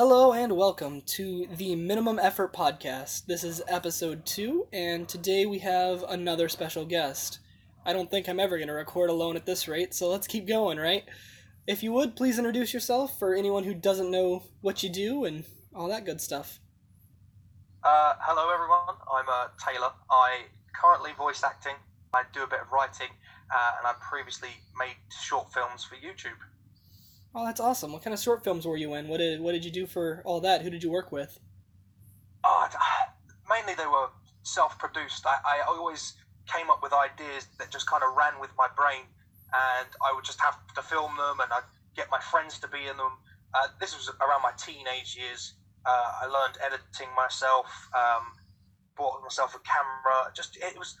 Hello and welcome to the Minimum Effort Podcast. This is episode two, and today we have another special guest. I don't think I'm ever going to record alone at this rate, so let's keep going, right? If you would, please introduce yourself for anyone who doesn't know what you do and all that good stuff. Uh, hello, everyone. I'm uh, Taylor. I currently voice acting. I do a bit of writing, uh, and I previously made short films for YouTube. Oh, that's awesome. What kind of short films were you in? What did what did you do for all that? Who did you work with? Uh, mainly they were self-produced. I, I always came up with ideas that just kind of ran with my brain, and I would just have to film them, and I'd get my friends to be in them. Uh, this was around my teenage years. Uh, I learned editing myself, um, bought myself a camera. Just it was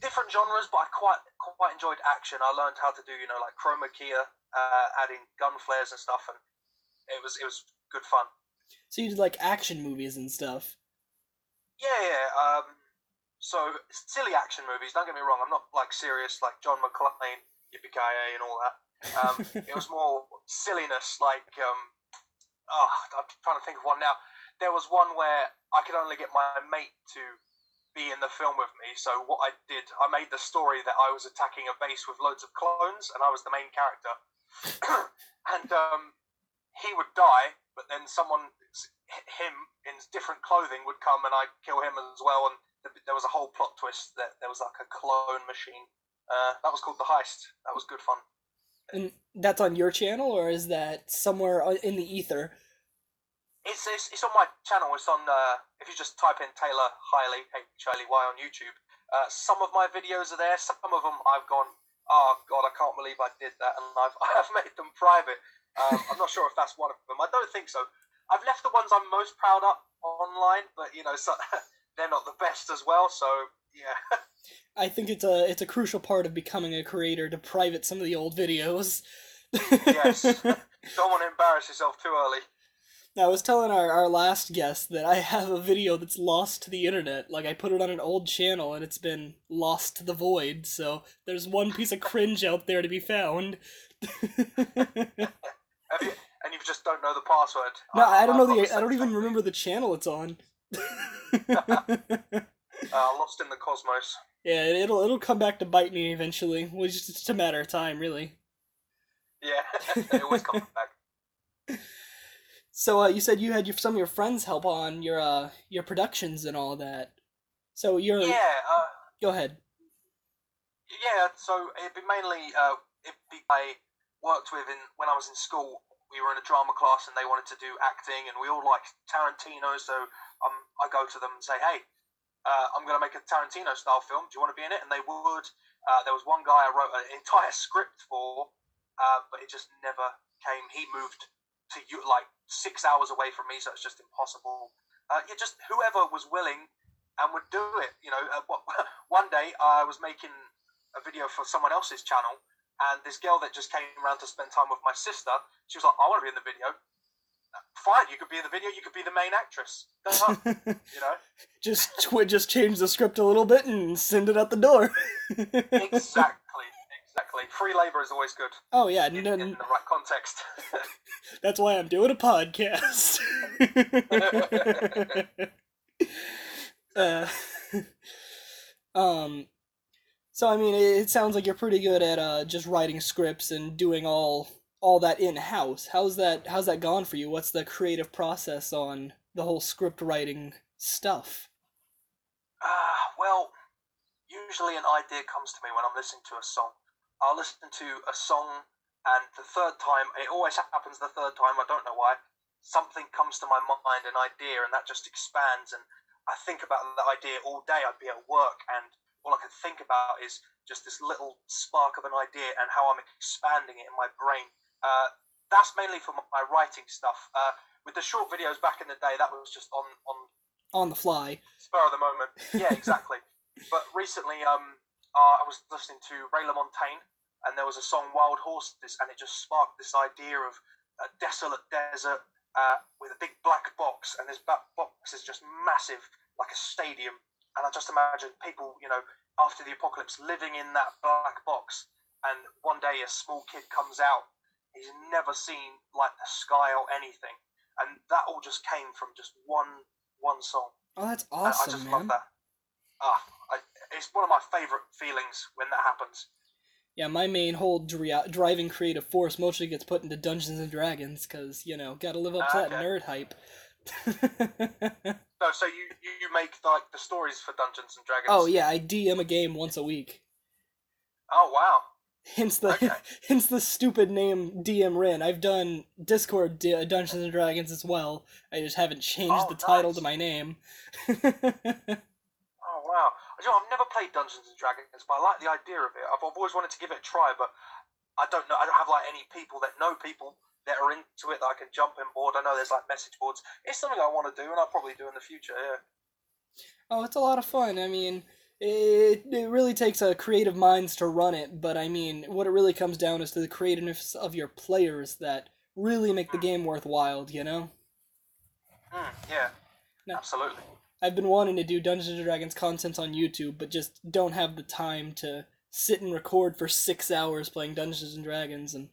different genres, but I quite quite enjoyed action. I learned how to do you know like chroma key, uh, adding gun flares and stuff, and it was it was good fun. So you did like action movies and stuff. Yeah, yeah. Um, so silly action movies. Don't get me wrong. I'm not like serious like John McClane, Yippee and all that. Um, it was more silliness. Like, um, oh, I'm trying to think of one now. There was one where I could only get my mate to be in the film with me. So what I did, I made the story that I was attacking a base with loads of clones, and I was the main character. And um, he would die, but then someone, him in different clothing, would come and I'd kill him as well. And there was a whole plot twist that there was like a clone machine. Uh, that was called the heist. That was good fun. And that's on your channel, or is that somewhere in the ether? It's, it's, it's on my channel. It's on uh, if you just type in Taylor Hiley H I L E Y on YouTube. Uh, some of my videos are there. Some of them I've gone oh god, I can't believe I did that, and I've I've made them private. Um, I'm not sure if that's one of them. I don't think so. I've left the ones I'm most proud of online, but you know, so, they're not the best as well. So yeah. I think it's a it's a crucial part of becoming a creator to private some of the old videos. yes, don't want to embarrass yourself too early. I was telling our, our last guest that I have a video that's lost to the internet. Like, I put it on an old channel and it's been lost to the void, so there's one piece of cringe out there to be found. you, and you just don't know the password. No, I, I don't know the. I don't even remember the channel it's on. uh, lost in the cosmos. Yeah, it'll it'll come back to bite me eventually. It's just a matter of time, really. Yeah, it always comes back. So uh, you said you had your, some of your friends help on your uh, your productions and all that. So you're yeah. Uh, go ahead. Yeah, so it'd be mainly uh, it'd be I worked with in when I was in school. We were in a drama class and they wanted to do acting, and we all liked Tarantino. So um, I go to them and say, "Hey, uh, I'm going to make a Tarantino style film. Do you want to be in it?" And they would. Uh, there was one guy I wrote an entire script for, uh, but it just never came. He moved to you like six hours away from me, so it's just impossible. Uh, yeah, just whoever was willing and would do it. You know, uh, one day I was making a video for someone else's channel, and this girl that just came around to spend time with my sister, she was like, "I want to be in the video." Fine, you could be in the video. You could be the main actress. you know, just tw- just change the script a little bit and send it out the door. exactly. Exactly. Free labor is always good. Oh yeah, in, in the right context. That's why I'm doing a podcast. uh, um, so I mean, it, sounds like you're pretty good at uh, just writing scripts and doing all all that in house. How's that? How's that gone for you? What's the creative process on the whole script writing stuff? Ah, uh, well, usually an idea comes to me when I'm listening to a song. I'll listen to a song, and the third time, it always happens the third time, I don't know why, something comes to my mind, an idea, and that just expands. And I think about that idea all day. I'd be at work, and all I could think about is just this little spark of an idea and how I'm expanding it in my brain. Uh, that's mainly for my writing stuff. Uh, with the short videos back in the day, that was just on on on the fly, spur of the moment. Yeah, exactly. but recently, um, uh, I was listening to Ray LaMontagne, and there was a song Wild Horses, and it just sparked this idea of a desolate desert uh, with a big black box, and this black box is just massive, like a stadium. And I just imagine people, you know, after the apocalypse, living in that black box, and one day a small kid comes out, he's never seen like the sky or anything, and that all just came from just one one song. Oh, that's I- awesome, I just man. love that. Ah, I, it's one of my favorite feelings when that happens. Yeah, my main whole dri- driving creative force mostly gets put into Dungeons and Dragons because you know gotta live up to Ah, that nerd hype. No, so you you make like the stories for Dungeons and Dragons. oh yeah, I DM a game once a week. Oh wow. Hence the Okay. hence the stupid name DM Rin. I've done Discord D- Dungeons and Dragons as well. I just haven't changed Oh, the title to my name. Oh wow. You know, I've never played Dungeons and Dragons, but I like the idea of it. I've, I've always wanted to give it a try, but I don't know. I don't have like any people that know people that are into it that I can jump in board. I know there's like message boards. It's something I want to do, and I'll probably do in the future. Yeah. oh, it's a lot of fun. I mean, it it really takes a creative minds to run it, but I mean, what it really comes down is to the creativeness of your players that really make the game worthwhile. You know. Mm, yeah. No. Absolutely. I've been wanting to do Dungeons and Dragons content on YouTube, but just don't have the time to sit and record for six hours playing Dungeons and Dragons, and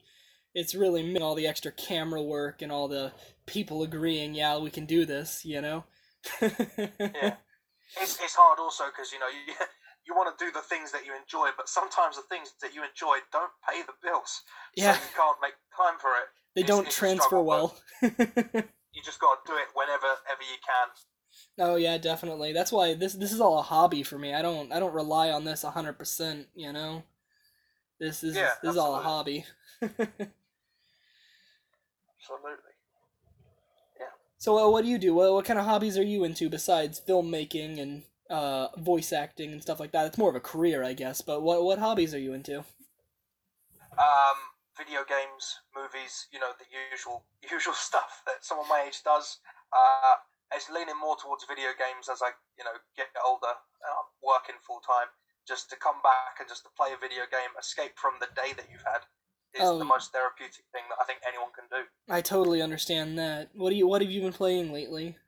it's really missing all the extra camera work and all the people agreeing, yeah, we can do this, you know. Yeah. It's it's hard also because you know you you want to do the things that you enjoy, but sometimes the things that you enjoy don't pay the bills. Yeah. So you can't make time for it. they It's- don't it's transfer struggle, well. You just got to do it whenever ever you can. Oh yeah, definitely. That's why this this is all a hobby for me. I don't I don't rely on this hundred percent. You know, this is Yeah, this is all a hobby. Absolutely. Yeah. So, uh, what do you do? What, what kind of hobbies are you into besides filmmaking and uh, voice acting and stuff like that? It's more of a career, I guess. But what what hobbies are you into? Um, video games, movies, you know, the usual usual stuff that someone my age does. Uh, it's leaning more towards video games as I, you know, get older and I'm working full time. Just to come back and just to play a video game, escape from the day that you've had, is Oh. the most therapeutic thing that I think anyone can do. I totally understand that. What do you What have you been playing lately?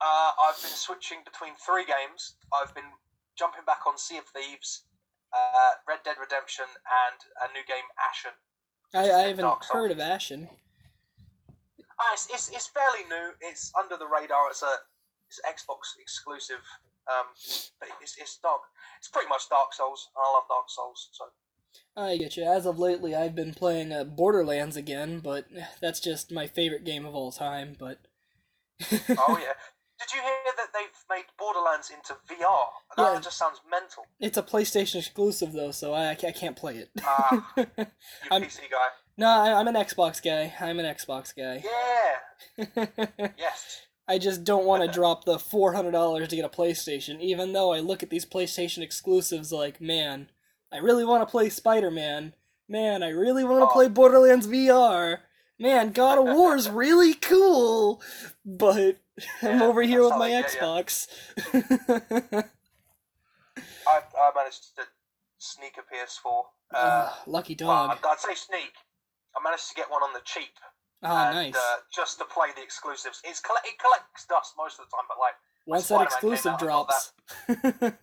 Uh, I've been switching between three games. I've been jumping back on Sea of Thieves, uh, Red Dead Redemption, and a new game, Ashen. I, I haven't heard of Ashen. Ah, it's, it's, it's fairly new. It's under the radar. It's a it's Xbox exclusive. Um, but it's, it's dark. It's pretty much Dark Souls. I love Dark Souls. So I get you. As of lately, I've been playing uh, Borderlands again, but that's just my favorite game of all time. But oh yeah. Did you hear that they've made Borderlands into VR? That Yeah. just sounds mental. it's a PlayStation exclusive though, so I, I can't play it. Ah, You PC guy. No, I, I'm an Xbox guy. I'm an Xbox guy. Yeah. Yes. I just don't want to drop the four hundred dollars to get a PlayStation, even though I look at these PlayStation exclusives like, man, I really want to play Spider Man. Man, I really want to Oh. play Borderlands VR. Man, God of War's really cool, but I'm over here with my they get ya. Xbox. I, I managed to sneak a PS4. Uh, Ah, lucky well, dog. I'd, I'd say sneak. I managed to get one on the cheap. Ah, and, nice. Uh, just to play the exclusives. It's it collects dust most of the time, but like Once that exclusive out, drops.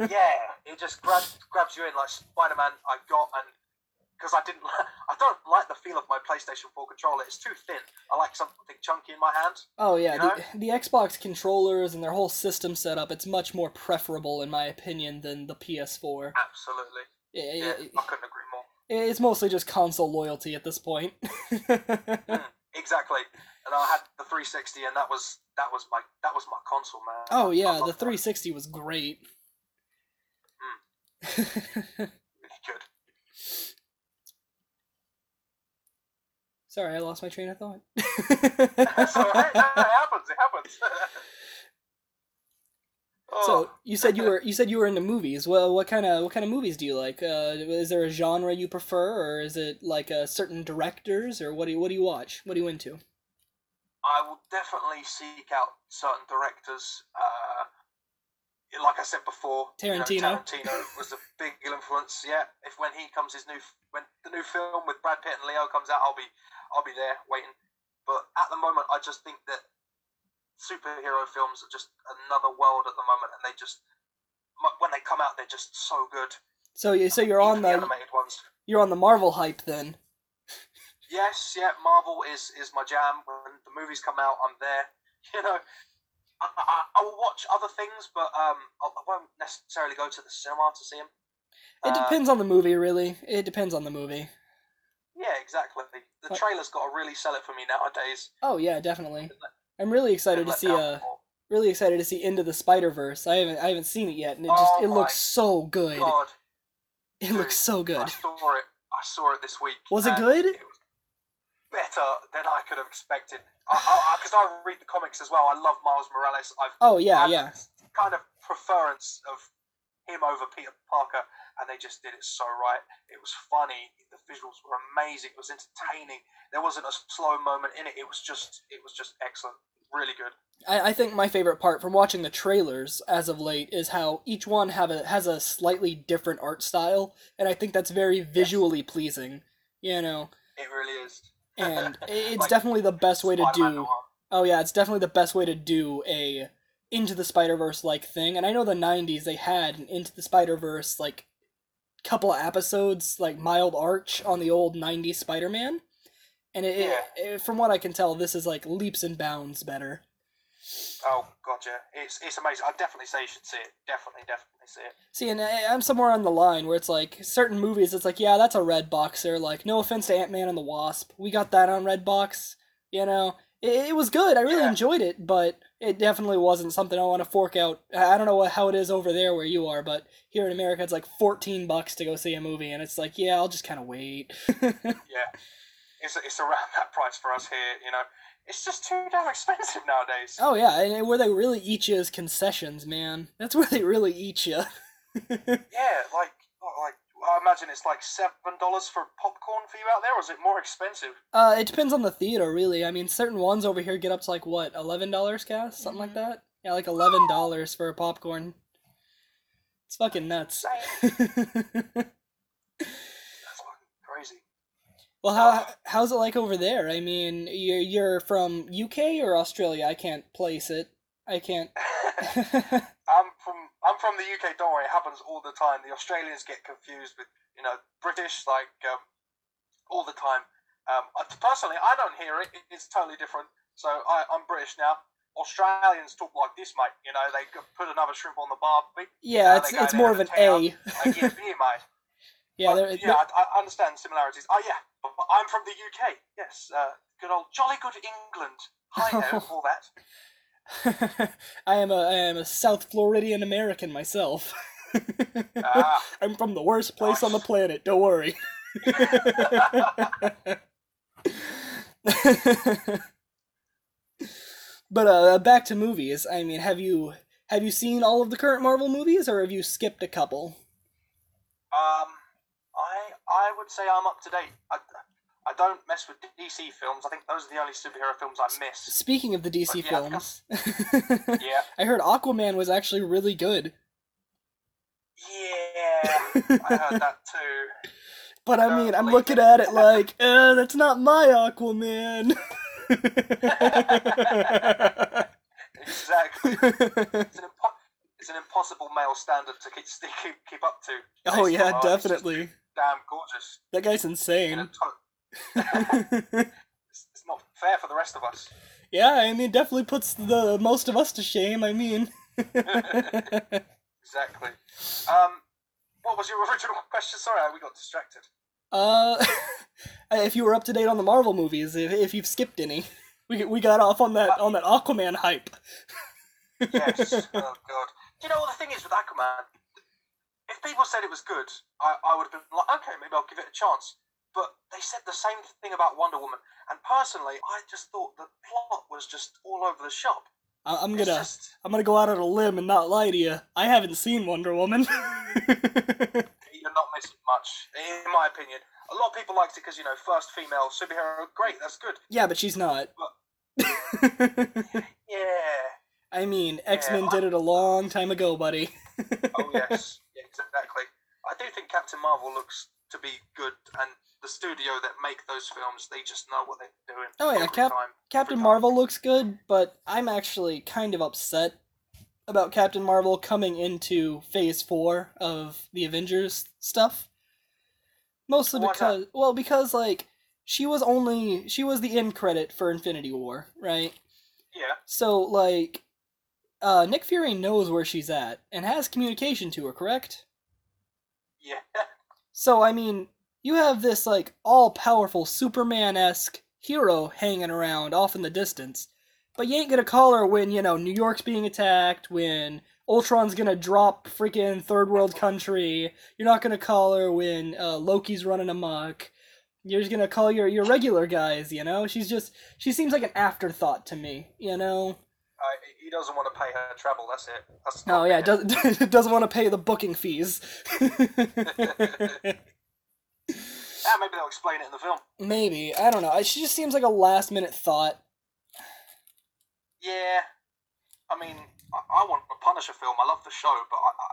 yeah, it just grabs grabs you in like Spider Man. I got and because I didn't, I don't like the feel of my PlayStation 4 controller. It's too thin. I like something chunky in my hand. Oh yeah, You know? the, the Xbox controllers and their whole system setup, it's much more preferable in my opinion than the PS4. Absolutely. It- Yeah, it- I couldn't agree more. It's mostly just console loyalty at this point. Hmm, exactly. And I had the 360, and that was that was my that was my console, man. oh yeah, the that. 360 was great. Hmm. Really good. Sorry, I lost my train of thought. That's all right. It happens. It happens. Oh, So you said you were you said you were into movies. Well, what kind of what kind of movies do you like? Uh, is there a genre you prefer, or is it like uh, certain directors, or what do you what do you watch? What are you into? I will definitely seek out certain directors. Uh, like I said before, you know, Tarantino? Tarantino was a big influence. Yeah, if when he comes, his new when the new film with Brad Pitt and Leo comes out, I'll be I'll be there waiting. But at the moment, I just think that superhero films are just another world at the moment, and they just when they come out, they're just so good. So you so you're on Even the animated ones. you're on the Marvel hype then. Yes, yeah, Marvel is is my jam. When the movies come out, I'm there. You know, I, I, I will watch other things, but um, I, I won't necessarily go to the cinema to see them. It Uh, depends on the movie, really. It depends on the movie. Yeah, exactly. The trailer's got to really sell it for me nowadays. Oh yeah, definitely. I'm really excited to see uh more. really excited to see Into the Spider Verse. I haven't I haven't seen it yet, and it just Oh it looks so good. God, It looks so good. I saw it. I saw it this week. Was it good? It was better than I could have expected. Because I, I, read the comics as well. I love Miles Morales. I've Oh yeah, yeah. kind of preference of him over Peter Parker, and they just did it so right. It was funny. The visuals were amazing. It was entertaining. There wasn't a slow moment in it. It was just, it was just excellent. Really good. I, I think my favorite part from watching the trailers as of late is how each one have a has a slightly different art style, and I think that's very visually pleasing. You know, It really is. and it's Like, definitely the best way to do. Noir. Oh yeah, it's definitely the best way to do a Into the Spider Verse like thing. And I know the '90s they had an Into the Spider Verse like couple of episodes like mild arch on the old '90s Spider Man, and it, it- it- from what I can tell, this is like leaps and bounds better. Oh gotcha. it's it's amazing. I definitely say you should see it. Definitely, definitely see it. See, and I- I'm somewhere on the line where it's like certain movies, it's like, yeah, that's a red boxer. Like, no offense to Ant Man and the Wasp, we got that on Redbox. You know, it, it was good. I really Yeah. enjoyed it, but it definitely wasn't something I want to fork out. I I don't know what, how it is over there where you are, but here in America, it's like 14 bucks to go see a movie, and it's like, yeah, I'll just kind of wait. Yeah, it's it's around that price for us here. You know, it's just too damn expensive nowadays. oh yeah, and where they really eat you is concessions, man. That's where they really eat you. Yeah, like oh, like I imagine it's like seven dollars for popcorn for you out there, or is it more expensive? Uh, it depends on the theater, really. I mean, certain ones over here get up to like what, eleven dollars, Cass, something like that. Yeah, like eleven dollars for a popcorn. It's fucking nuts. That's fucking crazy. well, how how's it like over there? I mean, you're you're from UK or Australia? I can't place it. I can't. I'm from I'm from the UK. Don't worry, it happens all the time. The Australians get confused with you know British like um, all the time. Um, I- personally, I don't hear it. It- It's totally different. So I, I'm British now. Australians talk like this, mate. You know, they put another shrimp on the barbie. yeah, it's it's more of an A. Like, yeah, beer, mate. yeah, But, there, yeah, I, I understand similarities. Oh yeah, but I'm from the UK. Yes, uh, good old jolly good England. Hi ho, all that. I am a I am a South Floridian American myself. Ah. I'm from the worst place on the planet. Don't worry. but uh, back to movies. I mean, have you have you seen all of the current Marvel movies, or have you skipped a couple? Um, I I would say I'm up to date. I, I don't mess with DC films. I think those are the only superhero films I miss. Speaking of the DC yeah, films, Yeah, I heard Aquaman was actually really good. yeah, I heard that too. But I Don't mean, I'm looking it. at it like, uh, that's not my Aquaman. Exactly. It's an, impo- it's an impossible male standard to keep keep, keep up to. oh yeah, just definitely. Damn gorgeous. That guy's In insane. to- it's, not fair for the rest of us. yeah, I mean, definitely puts the most of us to shame. I mean, Exactly. Um, what was your original question? Sorry, we got distracted. uh, if you were up to date on the Marvel movies, if, if you've skipped any, we we got off on that on that Aquaman hype. Yes. oh god. Do you know what the thing is with Aquaman? If people said it was good, I, I would have been like, okay, maybe I'll give it a chance. But they said the same thing about Wonder Woman, and personally, I just thought the plot was just all over the shop. I- I'm gonna just I'm gonna go out on a limb and not lie to you. I haven't seen Wonder Woman. you're not missing much, in my opinion. A lot of people liked it because you know, first female superhero, great, that's good. yeah, but she's not. Yeah. I mean, X Men I- did it a long time ago, buddy. Oh yes, yeah, exactly. I do think Captain Marvel looks to be good, and the studio that make those films, they just know what they're doing. Oh, yeah, Cap- time. Captain Marvel looks good, but I'm actually kind of upset about Captain Marvel coming into Phase Four of the Avengers stuff. Mostly Why because, well, because like she was only she was the end credit for Infinity War, right? Yeah. So like, uh, Nick Fury knows where she's at and has communication to her, correct? Yeah. So I mean, you have this like all powerful Superman esque hero hanging around off in the distance, but you ain't gonna call her when you know New York's being attacked, when Ultron's gonna drop freaking third world country. You're not gonna call her when uh, Loki's running amok. You're just gonna call your your regular guys, you know. She's just she seems like an afterthought to me, you know. Uh, he doesn't want to pay her travel. That's it. That's Oh yeah, it. doesn't doesn't want to pay the booking fees. Yeah, maybe they'll explain it in the film. Maybe I don't know. She just seems like a last minute thought. Yeah. I mean, I, I want a Punisher film. I love the show, but I, I,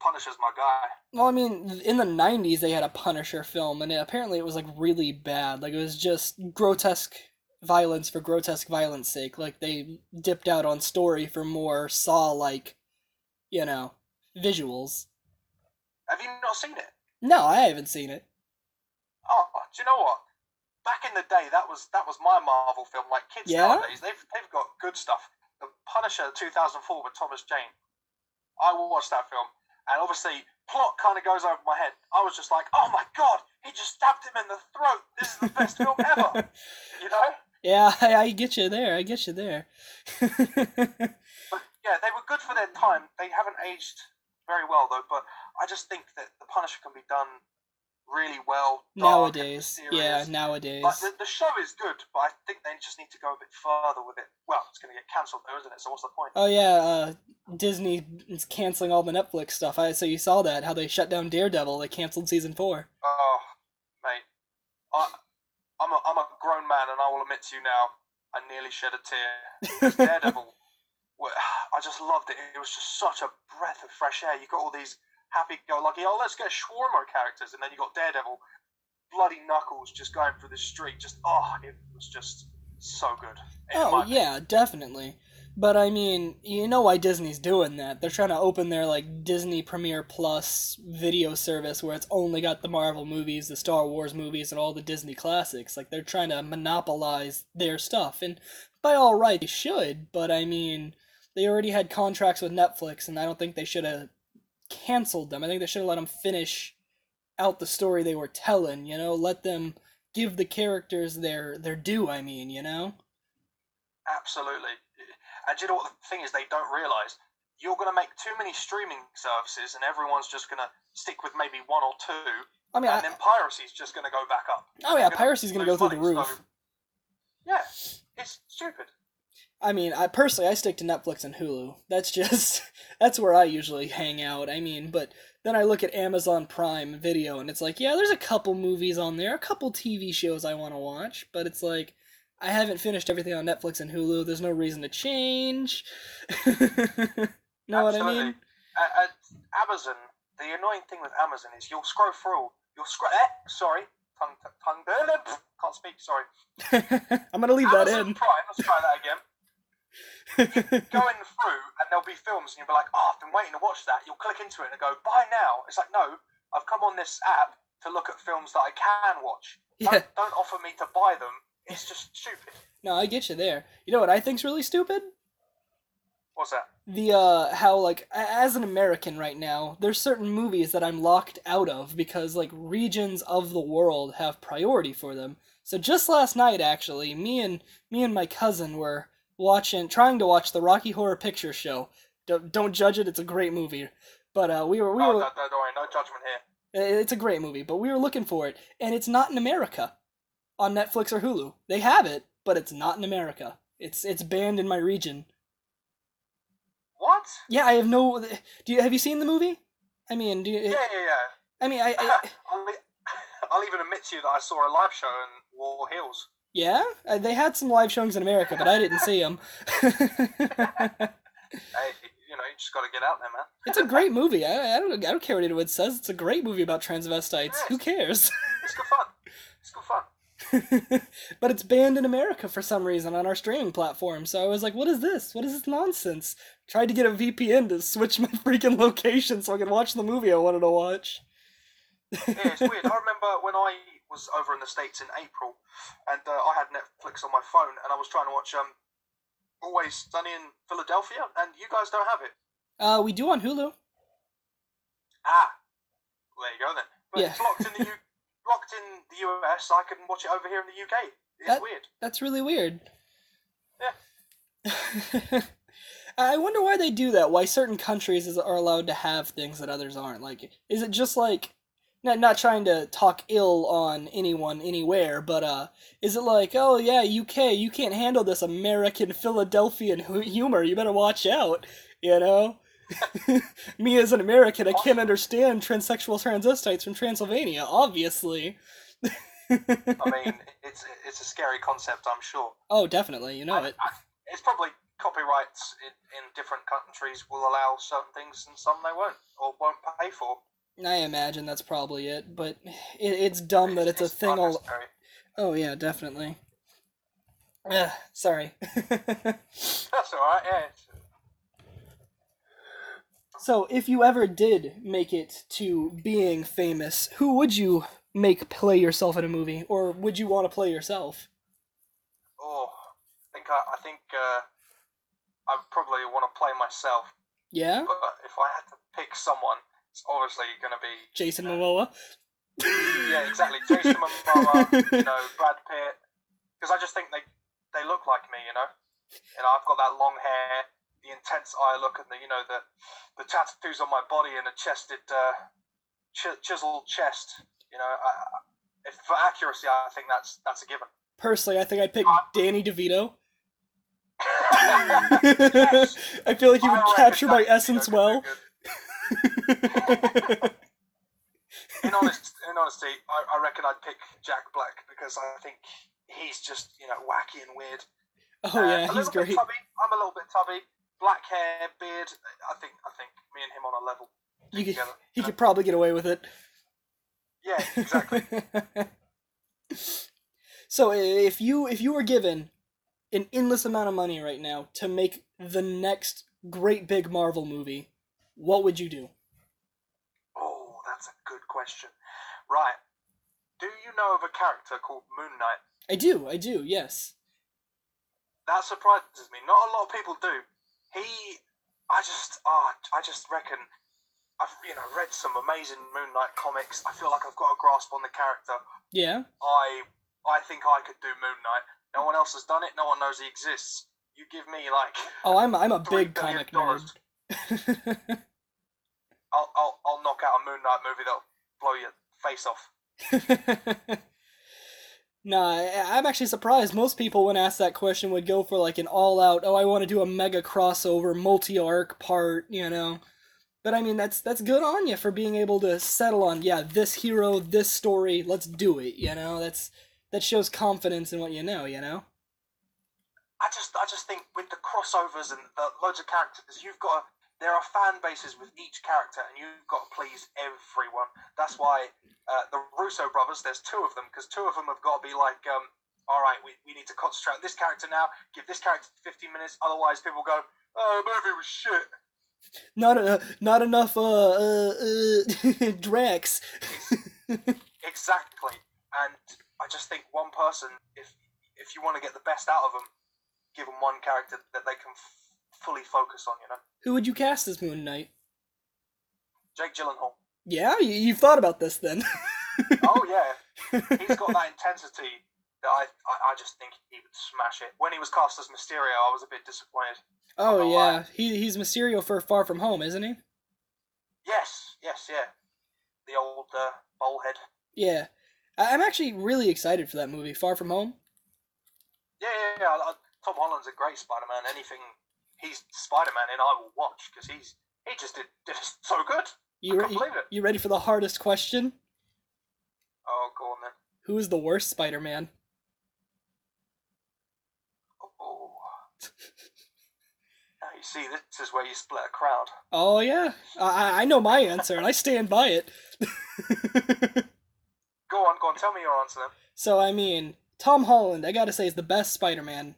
Punisher's my guy. Well, I mean, in the '90s they had a Punisher film, and it, apparently it was like really bad. Like it was just grotesque violence for grotesque violence sake. Like they dipped out on story for more Saw like, you know, visuals. Have you not seen it? No, I haven't seen it. Oh, do you know what? Back in the day, that was that was my Marvel film. Like kids Yeah? nowadays, they've they've got good stuff. The Punisher 2004 with Thomas Jane. I watched that film, and obviously plot kind of goes over my head. I was just like, oh my god, he just stabbed him in the throat. This is the best film ever. You know? Yeah, I, I get you there. I get you there. But yeah, they were good for their time. They haven't aged very well though. But I just think that the Punisher can be done really well nowadays, yeah, nowadays. Like the, the show is good, but I think they just need to go a bit further with it. Well, it's going to get cancelled though, isn't it? So what's the point? Oh yeah, uh, Disney is canceling all the Netflix stuff. I so you saw that how they shut down Daredevil. They canceled season four. Oh, mate, I, I'm a I'm a grown man, and I will admit to you now, I nearly shed a tear. Daredevil, I just loved it. It was just such a breath of fresh air. You got all these happy-go-lucky, oh, let's get shawarma characters, and then you got Daredevil, bloody knuckles, just going through the street. Just oh, it was just so good. Oh yeah, definitely. But I mean, you know why Disney's doing that? They're trying to open their like Disney Premiere Plus video service where it's only got the Marvel movies, the Star Wars movies, and all the Disney classics. Like they're trying to monopolize their stuff, and by all right, they should. But I mean, they already had contracts with Netflix, and I don't think they should have canceled them. I think they should have let them finish out the story they were telling. You know, let them give the characters their their due. I mean, you know. Absolutely. Uh, and you know what the thing is? They don't realise you're going to make too many streaming services, and everyone's just going to stick with maybe one or two, I mean, I, and then piracy's just going to go back up. Oh yeah, piracy's gonna go lose through the roof. so- yeah, it's stupid. I mean, I personally I stick to Netflix and Hulu. That's just that's where I usually hang out. I mean, but then I look at Amazon Prime Video and it's like, yeah, there's a couple movies on there, a couple TV shows I want to watch, but it's like I haven't finished everything on Netflix and Hulu. There's no reason to change. know what I mean? At, at Amazon, the annoying thing with Amazon is you'll scroll through, you'll scroll. Eh, sorry, tongue, tongue, can't speak. Sorry. I'm gonna leave that Amazon in. Prime. Let's try that again. Going through and there'll be films and you'll be like, oh, I've been waiting to watch that. You'll click into it and go, buy now. It's like, no, I've come on this app to look at films that I can watch. Yeah. Don't, don't offer me to buy them. It's just stupid. No, I get you there. You know what I think's really stupid? What's that? the uh how like as an American right now, there's certain movies that I'm locked out of because like regions of the world have priority for them. So just last night actually, me and me and my cousin were watching trying to watch the Rocky Horror Picture Show. Don't, don't judge it, it's a great movie. But uh we were we oh, were don't, don't worry, no judgment here. it's a great movie, but we were looking for it and it's not in America on Netflix or Hulu. They have it, but it's not in America. It's it's banned in my region. What? Yeah, I have no. Do you have you seen the movie? I mean, do you? Yeah, yeah, yeah. I mean, I, I I'll, I'll even admit to you that I saw a live show in War Hills. Yeah, uh, they had some live showings in America, but I didn't see them. Hey, you know, you just got to get out there, man. it's a great movie. I, I don't I don't care what anyone says. It's a great movie about transvestites. Who cares? It's good fun. It's good fun. but it's banned in America for some reason on our streaming platform. So I was like, what is this? What is this nonsense? Tried to get a VPN to switch my freaking location so I could watch the movie I wanted to watch. Yeah, it's weird. I remember when I was over in the states in April, and uh, I had Netflix on my phone, and I was trying to watch um, Always Sunny in Philadelphia, and you guys don't have it. Uh, we do on Hulu. Ah, well, there you go then. But Yeah. it's locked in the U- locked in the US. I can watch it over here in the UK. It's That- weird. That's really weird. Yeah. I wonder why they do that. Why certain countries is, are allowed to have things that others aren't. Like, is it just like not not trying to talk ill on anyone anywhere, but uh, is it like, oh yeah, UK, you can't handle this American Philadelphian humor. You better watch out. You know. Me as an American, I can't understand transsexual transvestites from Transylvania. Obviously. I mean, it's it's a scary concept, I'm sure. oh, definitely. You know I- it. I- it's probably copyrights in, in different countries will allow certain things and some they won't or won't pay for. I imagine that's probably it, but it, it's dumb that it's a thing all. Oh yeah, definitely. Ugh, sorry. That's all right. Yeah. it's- so, if you ever did make it to being famous, who would you make play yourself in a movie, or would you want to play yourself? Oh, I think I, I think uh, I probably want to play myself, Yeah, but if I had to pick someone, it's obviously going to be Jason Momoa. yeah, exactly. Jason Momoa, you know, Brad Pitt, because I just think they they look like me, you know. You know, I've got that long hair, the intense eye look, and the you know the the tattoos on my body and a chested, uh, ch- chiseled chest. You know, I, I- if for accuracy, I think that's that's a given. Personally, I think I'd pick Danny DeVito. Yes. I feel like he would capture my essence well. In honest, in honesty, I, I reckon I'd pick Jack Black because I think he's just you know wacky and weird. oh Uh, yeah, a he's little bit great. tubby. I'm a little bit tubby. Black hair, beard. I think I think me and him on a level You could, together. he could probably get away with it. Yeah, exactly. so if you if you were given an endless amount of money right now to make the next great big Marvel movie, what would you do? oh, that's a good question. Right. Do you know of a character called Moon Knight? I do, I do, yes. That surprises me. Not a lot of people do. He, I just, ah, I just reckon. I've you know read some amazing Moon Knight comics. I feel like I've got a grasp on the character. Yeah. I, I think I could do Moon Knight. No one else has done it. No one knows he exists. You give me like Oh, I'm I'm a big comic nerd. I'll, I'll, I'll knock out a Moon Knight movie that'll blow your face off. nah, I'm actually surprised. Most people, when asked that question, would go for like an all-out. Oh, I want to do a mega crossover, multi-arc part, you know. But I mean, that's that's good on you for being able to settle on yeah, this hero, this story. Let's do it. You know, that's that shows confidence in what you know. You know. I just, I just think with the crossovers and the loads of characters, you've got to, there are fan bases with each character, and you've got to please everyone. That's why uh, the Russo brothers, there's two of them, because two of them have got to be like, um, all right, we, we need to concentrate on this character now. Give this character 15 minutes, otherwise people go, oh, the movie was shit. Not uh, not enough uh uh, uh Drax. Exactly, and I just think one person, if if you want to get the best out of them, give them one character that they can fully focus on. You know, Who would you cast as Moon Knight? Jake Gyllenhaal. Yeah, you, you've thought about this then. Oh yeah, he's got that intensity that I, I I just think he would smash it. When he was cast as Mysterio, I was a bit disappointed. Oh yeah, he he's Mysterio for Far From Home, isn't he? Yes, yes, yeah, the old uh, bowl head. Yeah, I- I'm actually really excited for that movie, Far From Home. Yeah, yeah, yeah. I- I- Tom Holland's a great Spider-Man. Anything he's Spider-Man and I will watch because he's he just did, did so good. You I re- can't believe it. you ready for the hardest question? Oh, go on then. Who is the worst Spider-Man? Oh. Now you see, this is where you split a crowd. Oh yeah, I I know my answer and I stand by it. Go on, go on. Tell me your answer then. so I mean, Tom Holland, I gotta say, is the best Spider-Man.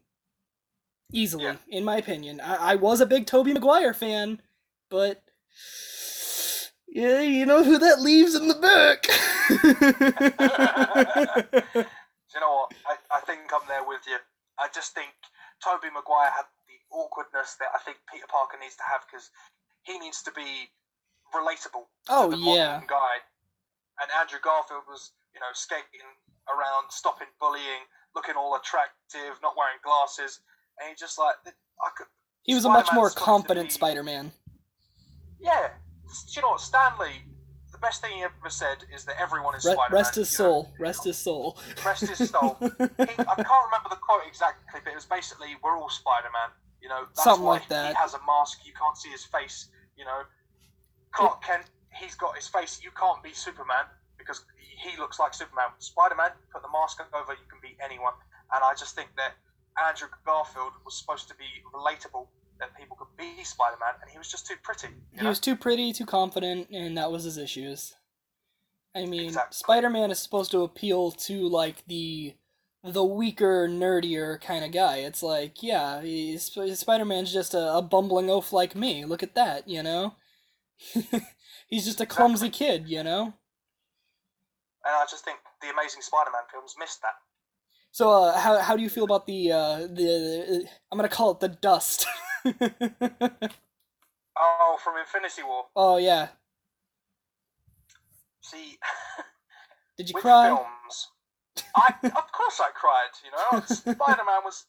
Easily, Yeah. in my opinion. I, I was a big Tobey Maguire fan, but Yeah, you know who that leaves in the book. Do you know what? I, I think I'm there with you. I just think Tobey Maguire had the awkwardness that I think Peter Parker needs to have because he needs to be relatable oh to the yeah. modern guy. And Andrew Garfield was, you know, skating around, stopping bullying, looking all attractive, not wearing glasses, and he just like I could. He was a much more confident be- Spider-Man. Yeah, do you know what? Stan Lee. The best thing he ever said is that everyone is Re- Spider-Man. rest his you know? soul. Rest his soul. Rest his soul. he, I can't remember the quote exactly, but it was basically, "We're all Spider-Man." You know, that's Something why like that. He has a mask; you can't see his face. You know, Clark Kent, he's got his face. You can't be Superman because he looks like Superman. Spider-Man, put the mask over, you can be anyone. And I just think that Andrew Garfield was supposed to be relatable, that people could be Spider-Man, and he was just too pretty. He know? was too pretty, too confident, and that was his issues. I mean, Exactly. Spider-Man is supposed to appeal to like the the weaker, nerdier kind of guy. It's like, yeah, Spider-Man's just a, a bumbling oaf like me. Look at that, you know. he's just a clumsy kid, you know. and I just think the Amazing Spider-Man films missed that. So, uh, how how do you feel about the uh, the I'm gonna call it the dust? Oh, from Infinity War. oh yeah, See, did you with cry? films, I of course I cried. You know, Spider Man was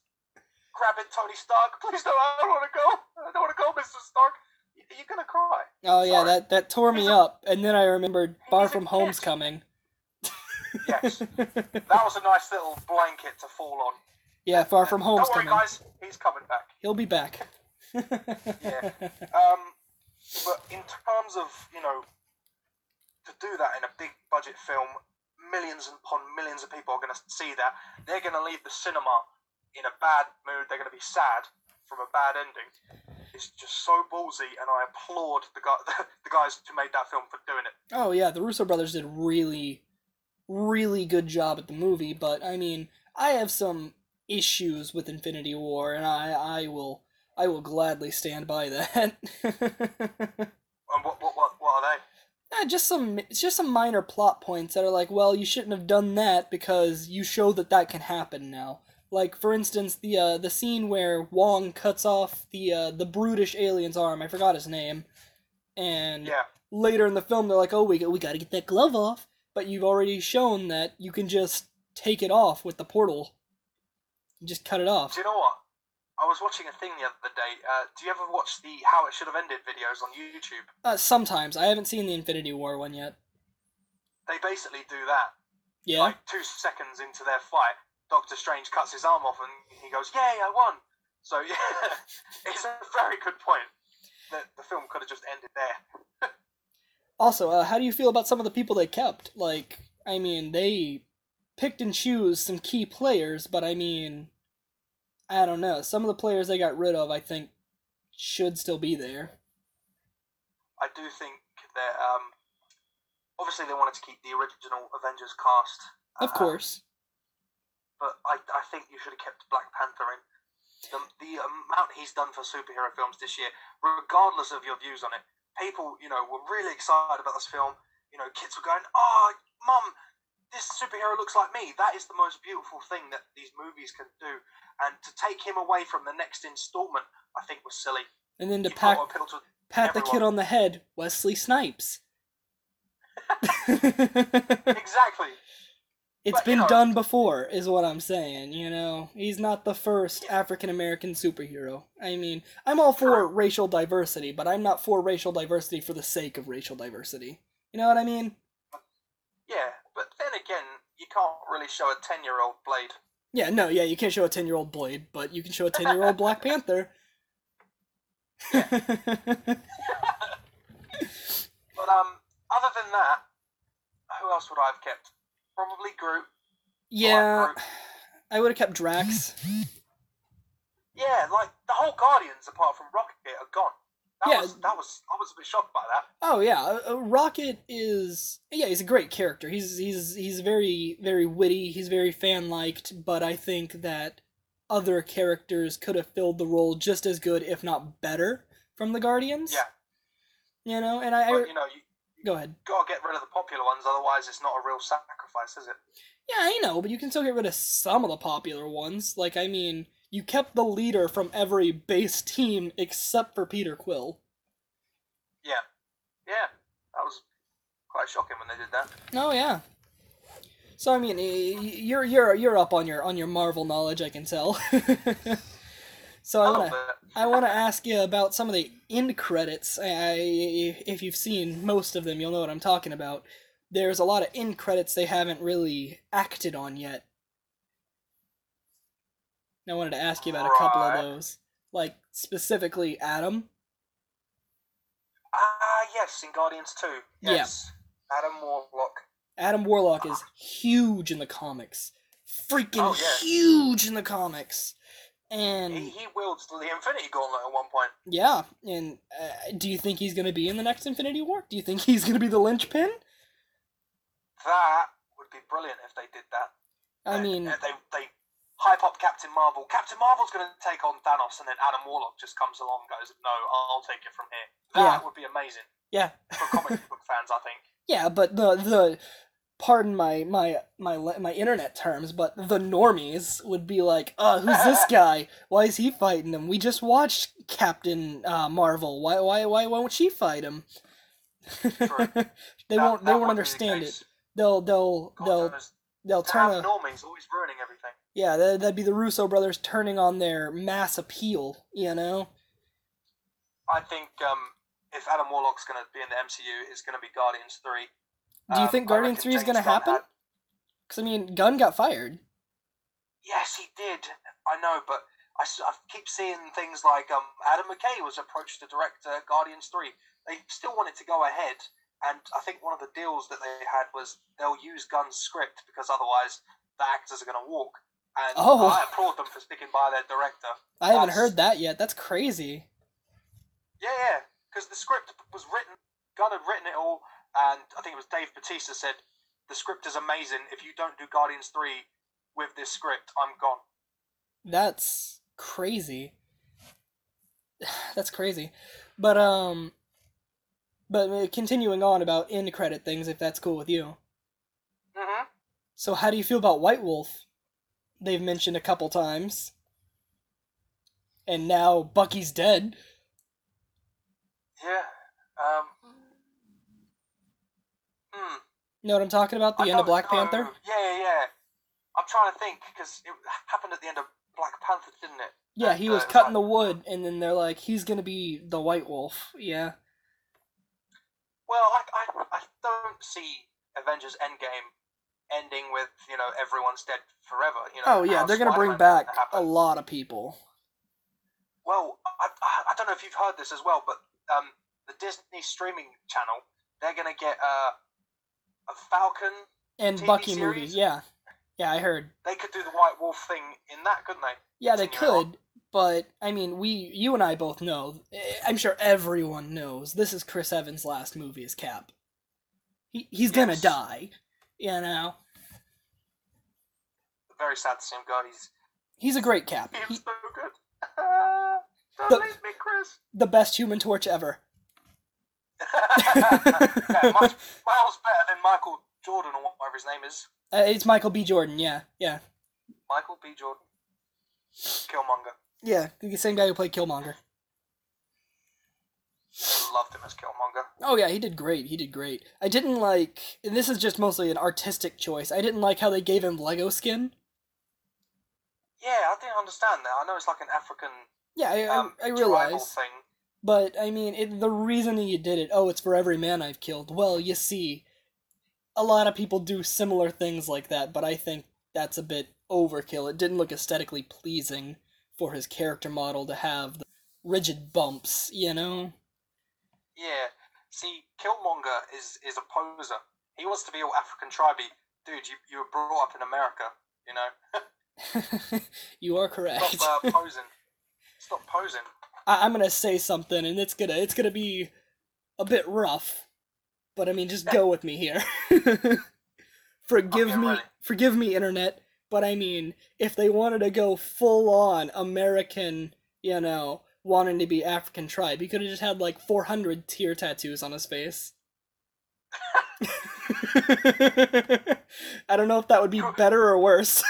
grabbing Tony Stark. Please don't. I don't want to go. I don't want to go, Mister Stark. You're gonna cry. Oh yeah, Sorry. that that tore me He's a- up, and then I remembered Far From kid. Home's coming. Yes, that was a nice little blanket to fall on. yeah, Far From Home's Don't worry, coming. guys. He's coming back. He'll be back. Yeah. Um, but in terms of you know, to do that in a big budget film, millions upon millions of people are going to see that. They're going to leave the cinema in a bad mood. They're going to be sad from a bad ending. It's just so ballsy, and I applaud the guy, the guys who made that film for doing it. Oh yeah, the Russo brothers did really, really good job at the movie. But I mean, I have some issues with Infinity War, and I I will I will gladly stand by that. And what what what, what are they? Eh, just some it's just some minor plot points that are like, well, you shouldn't have done that because you show that that can happen now. Like for instance, the uh, the scene where Wong cuts off the uh, the brutish alien's arm. I forgot his name. And Yeah, later in the film, they're like, "Oh, we we got to get that glove off," but you've already shown that you can just take it off with the portal. You just cut it off. do you know what? I was watching a thing the other day. Uh, do you ever watch the How It Should Have Ended videos on YouTube? Uh, sometimes I haven't seen the Infinity War one yet. They basically do that. Yeah. like two seconds into their fight, Doctor Strange cuts his arm off and he goes, "Yay, I won!" So yeah, it's a very good point. The, the film could have just ended there. Also, uh, how do you feel about some of the people they kept? Like, I mean, they picked and choose some key players, but I mean, I don't know. Some of the players they got rid of, I think, should still be there. I do think that um, obviously they wanted to keep the original Avengers cast, Of uh, course. but I, I think you should have kept Black Panther in. The, the amount he's done for superhero films this year, regardless of your views on it, people, you know, were really excited about this film. You know, kids were going, "Oh, mum, this superhero looks like me." That is the most beautiful thing that these movies can do. And to take him away from the next installment, I think was silly. And then to got to pat the kid on the head, Wesley Snipes. exactly. It's But, you been know- done before, is what I'm saying. You know, he's not the first African American superhero. I mean, I'm all for racial diversity, but I'm not for racial diversity for the sake of racial diversity. You know what I mean? Yeah, but then again, you can't really show a ten-year-old Blade. Yeah, no, yeah, you can't show a 10 year old Blade, but you can show a 10 year old Black Panther. But um, other than that, who else would I have kept? Probably Groot. yeah, Groot. I would have kept Drax. Yeah, like the whole Guardians, apart from Rocket, are gone. That Yeah. was that was I was a bit shocked by that. Oh yeah, uh, uh, Rocket is yeah, he's a great character. He's he's he's very very witty. He's very fan liked, but I think that other characters could have filled the role just as good, if not better, from the Guardians. Yeah, You know, and I, you know, you, Go ahead. Gotta get rid of the popular ones, otherwise it's not a real sacrifice, is it? Yeah, I know, but you can still get rid of some of the popular ones. Like, I mean, you kept the leader from every base team except for Peter Quill. Yeah. Yeah. That was quite shocking when they did that. Oh yeah. So I mean, you're you're you're up on your on your Marvel knowledge, I can tell. so I A want to. I want to ask you about some of the end credits. I, if you've seen most of them, you'll know what I'm talking about. There's a lot of end credits they haven't really acted on yet. And I wanted to ask you about a couple of those, like specifically Adam. Ah, yes, in Guardians 2. Yeah. Yes. Adam Warlock. Adam Warlock is huge in the comics, freaking Oh, yeah. huge in the comics, and He, he wields the Infinity Gauntlet at one point. Yeah, and uh, do you think he's going to be in the next Infinity War? Do you think he's going to be the linchpin? That would be brilliant if they did that. I mean, uh, they they hype up Captain Marvel. Captain Marvel's going to take on Thanos, and then Adam Warlock just comes along, and goes, "No, I'll take it from here." That Yeah. would be amazing yeah, for comic book fans, I think. yeah, but the the pardon my my my my internet terms, but the normies would be like, "Uh, who's this guy? Why is he fighting him? We just watched Captain uh, Marvel. Why why why won't she fight him?" they That- won't they won't be the understand it. They'll they'll God they'll they'll turn a normies always ruining everything. yeah that- that'd be the Russo brothers turning on their mass appeal, you know. I think um, if Adam Warlock's going to be in the MCU, it's going to be Guardians Three. Do you Um, think I Guardians 3 is gonna happen? Because I mean, Gunn got fired. Yes, he did. I know, but I keep seeing things like um, Adam McKay was approached to direct uh, Guardians 3. They still wanted to go ahead, and I think one of the deals that they had was they'll use Gunn's script because otherwise the actors are going to walk. And Oh. I applaud them for sticking by their director. I haven't heard that yet. That's crazy. Yeah, yeah, because the script was written, Gunn had written it all, and I think it was Dave Batista said, the script is amazing. If you don't do Guardians 3 with this script, I'm gone. That's crazy. That's crazy. But um but uh, continuing on about end credit things if that's cool with you. Mm-hmm. So how do you feel about White Wolf? They've mentioned a couple times. And now Bucky's dead. Yeah. Um. You know what I'm talking about? The I end of Black know. Panther? Yeah, yeah, yeah. I'm trying to think because it happened at the end of Black Panther, didn't it? Yeah, he uh, was it cutting the wood and then they're like he's going to be the White Wolf. Yeah. Well, I, I, I don't see Avengers Endgame ending with you know everyone's dead forever. You know. Oh yeah, they're going to bring back a lot of people. Well, I, I, I don't know if you've heard this as well, but um, the Disney streaming channel they're going to get uh, a Falcon. And TV Bucky movie. Yeah. Yeah, I heard. They could do the White Wolf thing in that, couldn't they? Yeah, they could, but I mean, we, you and I both know. eh, I'm sure everyone knows this is Chris Evans' last movie as Cap. He he's gonna die, you know. Very sad to see him go. He's He's a great Cap. he's He, so good. don't The- leave me, Chris. the best Human Torch ever. Yeah, much, miles better than Michael Jordan or whatever his name is. Uh, it's Michael B. Jordan. Yeah, yeah, Michael B. Jordan. Killmonger. yeah. The same guy who played Killmonger. Loved him as Killmonger. Oh yeah, he did great. He did great. I didn't like. And this is just mostly an artistic choice. I didn't like how they gave him Lego skin. Yeah, I didn't understand that. I know it's like an African Yeah, I, um, I, I realize. thing. But I mean, it, the reason you did it, oh, it's for every man I've killed. Well, you see, a lot of people do similar things like that, but I think that's a bit overkill. It didn't look aesthetically pleasing for his character model to have the rigid bumps, you know? Yeah. See, Killmonger is is a poser. He wants to be all African tribey. Dude, you you were brought up in America, you know. you are correct. Stop uh, posing. Stop posing. I- I'm gonna say something, and it's gonna it's gonna be a bit rough, but I mean, just go with me here. forgive Okay, me, ready. forgive me, internet. But I mean, if they wanted to go full on American, you know, wanting to be African tribe, he could have just had like 400 tear tattoos on his face. I don't know if that would be better or worse.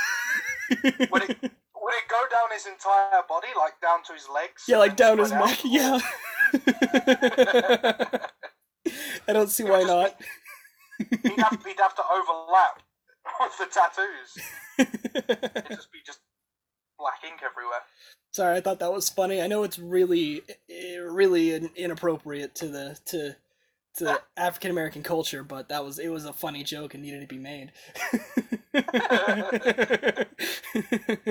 Would it would it go down his entire body, like down to his legs? yeah, like down his neck. Yeah. I don't see why not. he'd, have, he'd have to overlap with the tattoos. It'd just be just black ink everywhere. Sorry, I thought that was funny. I know it's really, eh, really inappropriate to the to to African American culture, but that was it was a funny joke and needed to be made. Gotta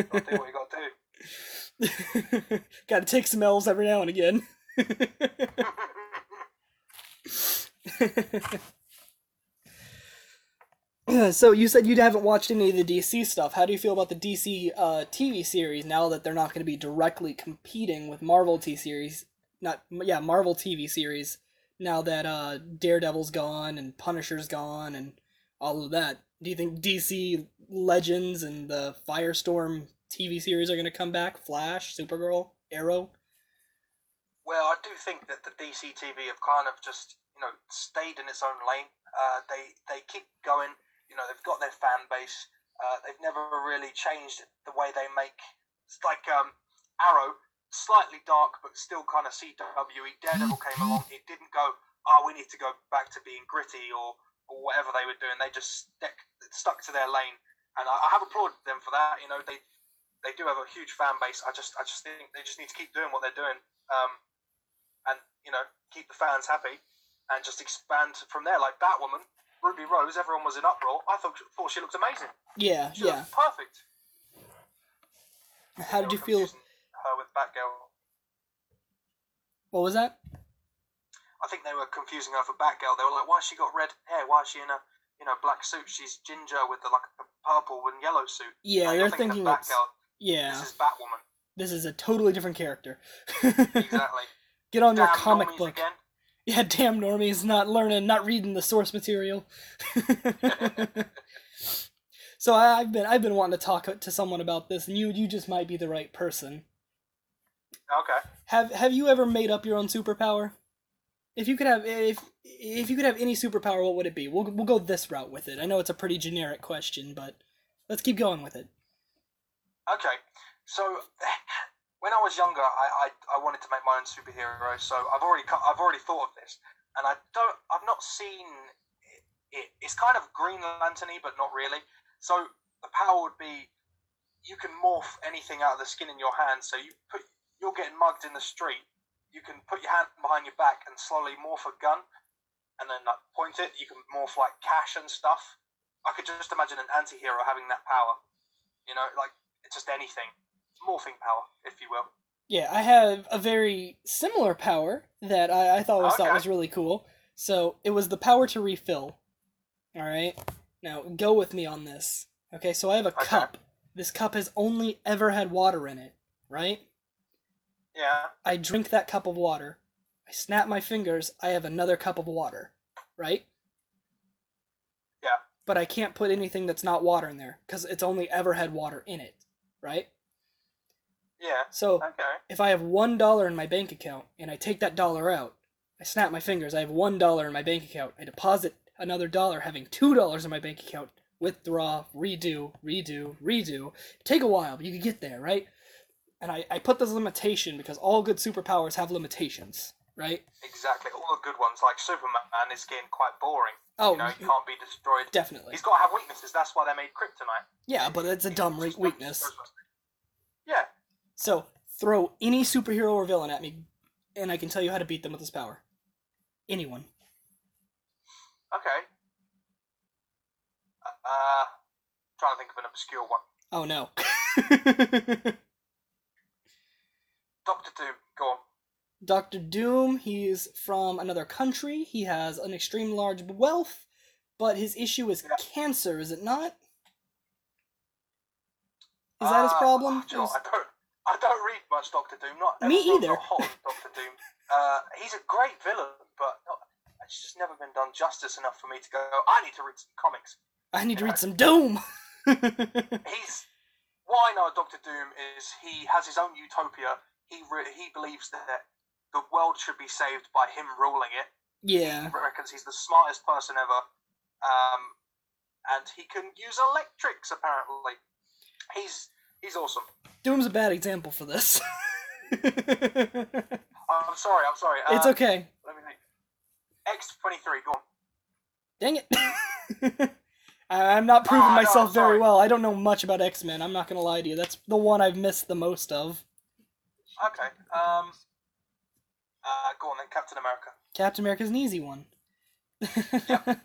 do what you gotta do. Got to take some L's every now and again. so you said you haven't watched any of the DC stuff. How do you feel about the DC uh, TV series now that they're not going to be directly competing with Marvel T series? Not yeah, Marvel TV series. Now that uh, Daredevil's gone and Punisher's gone and all of that, do you think DC Legends and the Firestorm TV series are going to come back? Flash, Supergirl, Arrow. Well, I do think that the DC TV have kind of just, you know, stayed in its own lane. Uh, they they keep going. You know, they've got their fan base. Uh, they've never really changed the way they make. It's like um, Arrow, slightly dark but still kind of CWE. Daredevil came along. It didn't go. Oh, we need to go back to being gritty or or whatever they were doing. They just stuck stuck to their lane, and I, I have applauded them for that. You know, they they do have a huge fan base. I just I just think they just need to keep doing what they're doing. Um, and you know keep the fans happy and just expand from there. Like Batwoman, Ruby Rose, everyone was in uproar. I thought thought she looked amazing. Yeah, She yeah. perfect. How did you feel? confusing Her with Batgirl. What was that? I think they were confusing her for Batgirl. They were like, "Why has she got red hair? Why is she in a you know black suit? She's ginger with the like a purple and yellow suit." Yeah, you're you're thinking of it's Batgirl. yeah. This is Batwoman. This is a totally different character. Exactly. Get on your comic book. again. Yeah, damn normies, not learning, not reading the source material. so I, I've been I've been wanting to talk to someone about this, and you you just might be the right person. Okay. Have Have you ever made up your own superpower? If you could have if if you could have any superpower, what would it be? We'll we'll go this route with it. I know it's a pretty generic question, but let's keep going with it. Okay, so when I was younger, I, I, I wanted to make my own superhero. So I've already I've already thought of this, and I don't I've not seen it. it. It's kind of Green Lantern-y, but not really. So the power would be you can morph anything out of the skin in your hand. So you put you're getting mugged in the street. You can put your hand behind your back and slowly morph a gun, and then like point it. You can morph like cash and stuff. I could just imagine an anti-hero having that power. You know, like it's just anything. Morphing power, if you will. Yeah, I have a very similar power that I, I thought was thought was really cool. So it was the power to refill. All right, now go with me on this. Okay, so I have a Okay. cup. This cup has only ever had water in it, right? Yeah. I drink that cup of water. I snap my fingers. I have another cup of water, right? Yeah. But I can't put anything that's not water in there because it's only ever had water in it, right? Yeah. So Okay. if I have one dollar in my bank account and I take that dollar out, I snap my fingers. I have one dollar in my bank account. I deposit another dollar, having two dollars in my bank account. Withdraw, redo, redo, redo. Take a while, but you can get there, right? And I, I put this limitation because all good superpowers have limitations, right? Exactly. All the good ones, like Superman, is getting quite boring. Oh, You know, he can't be destroyed. definitely. He's got to have weaknesses. That's why they made Kryptonite. Yeah, but it's a dumb re- weakness. Yeah. So throw any superhero or villain at me, and I can tell you how to beat them with this power. Anyone. Okay. Uh, trying to think of an obscure one. Oh no. Doctor Doom. Go on. Doctor Doom, he's from another country. He has an extreme large wealth, but his issue is Yeah. cancer, is it not? Is that his Uh, problem? do you know Is- I don't. I don't read much Doctor Doom. Not Me either. Not hot Doctor Doom. Uh, he's a great villain, but not, it's just never been done justice enough for me to go. I need to read some comics. I need to read some Doom. He's what I know of Doctor Doom is he has his own utopia. He re- he believes that the world should be saved by him ruling it, Yeah. reckons he's the smartest person ever. Um, and he can use electrics apparently. He's he's awesome. Doom's a bad example for this. I'm sorry, I'm sorry. Uh, it's okay. Let me think. X twenty three, go on. Dang it. I'm not proving Oh, no, myself very well. I don't know much about X Men. I'm not gonna lie to you. That's the one I've missed the most of. Okay. Um. Uh, go on then, Captain America. Captain America's an easy one.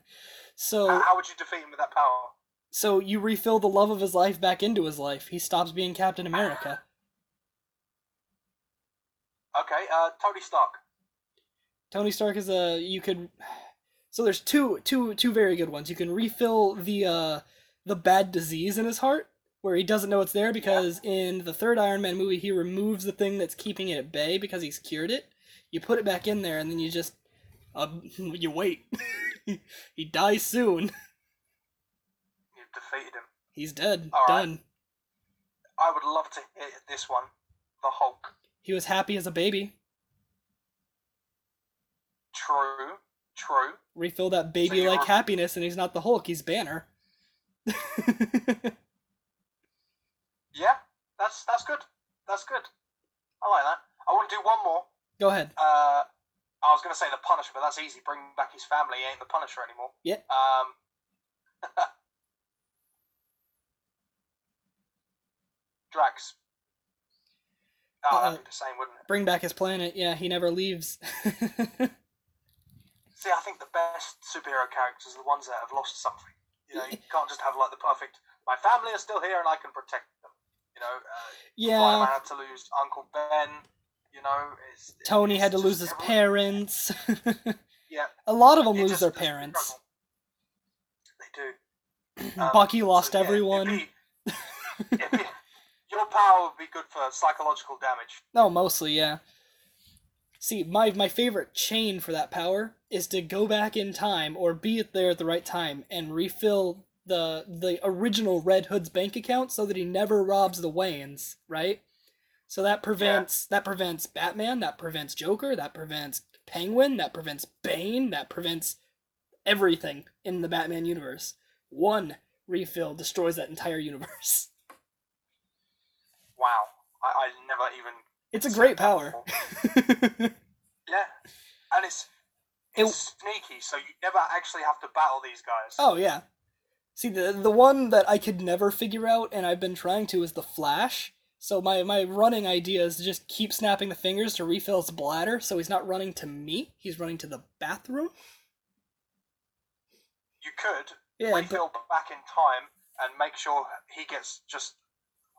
so, Uh, how would you defeat him with that power? so you refill the love of his life back into his life. He stops being Captain America. Okay. Uh, Tony Stark. Tony Stark is a you could so there's two two two very good ones. You can refill the uh the bad disease in his heart where he doesn't know it's there because in the third Iron Man movie he removes the thing that's keeping it at bay because he's cured it. You put it back in there and then you just uh, you wait. he dies soon. You've defeated him. He's dead. All right. Done. I would love to hit this one. The Hulk. He was happy as a baby. True. True. Refill that baby like happiness and he's not the Hulk, he's Banner. Yeah. That's that's good. That's good. I like that. I want to do one more. Go ahead. Uh, I was going to say the Punisher, but that's easy. Bring back his family. He ain't the Punisher anymore. Yeah. Um. Drax. Oh, Uh, that'd be the same, wouldn't it? Bring back his planet. Yeah, he never leaves. See, I think the best superhero characters are the ones that have lost something. You know, you can't just have like the perfect. My family is still here, and I can protect them. You know, uh, yeah. Spider-Man had to lose Uncle Ben. You know, it's, Tony it's had to lose his everyone- parents. Yeah, a lot of them it lose just- their parents. struggle. They do. Um, Bucky so, lost yeah, it'd everyone. be- it'd be- your power would be good for psychological damage. No, mostly, yeah. See, my my favorite chain for that power is to go back in time or be there at the right time and refill the the original Red Hood's bank account so that he never robs the Waynes, right? So that prevents that prevents Batman, that prevents Joker, that prevents Penguin, that prevents Bane, that prevents everything in the Batman universe. One refill destroys that entire universe. Wow, I, I never even. It's a great power. Yeah, and it's It- it's sneaky, so you never actually have to battle these guys. Oh yeah. See the the one that I could never figure out and I've been trying to is the Flash. So my my running idea is to just keep snapping the fingers to refill his bladder so he's not running to me, he's running to the bathroom. You could Yeah, but, back in time and make sure he gets just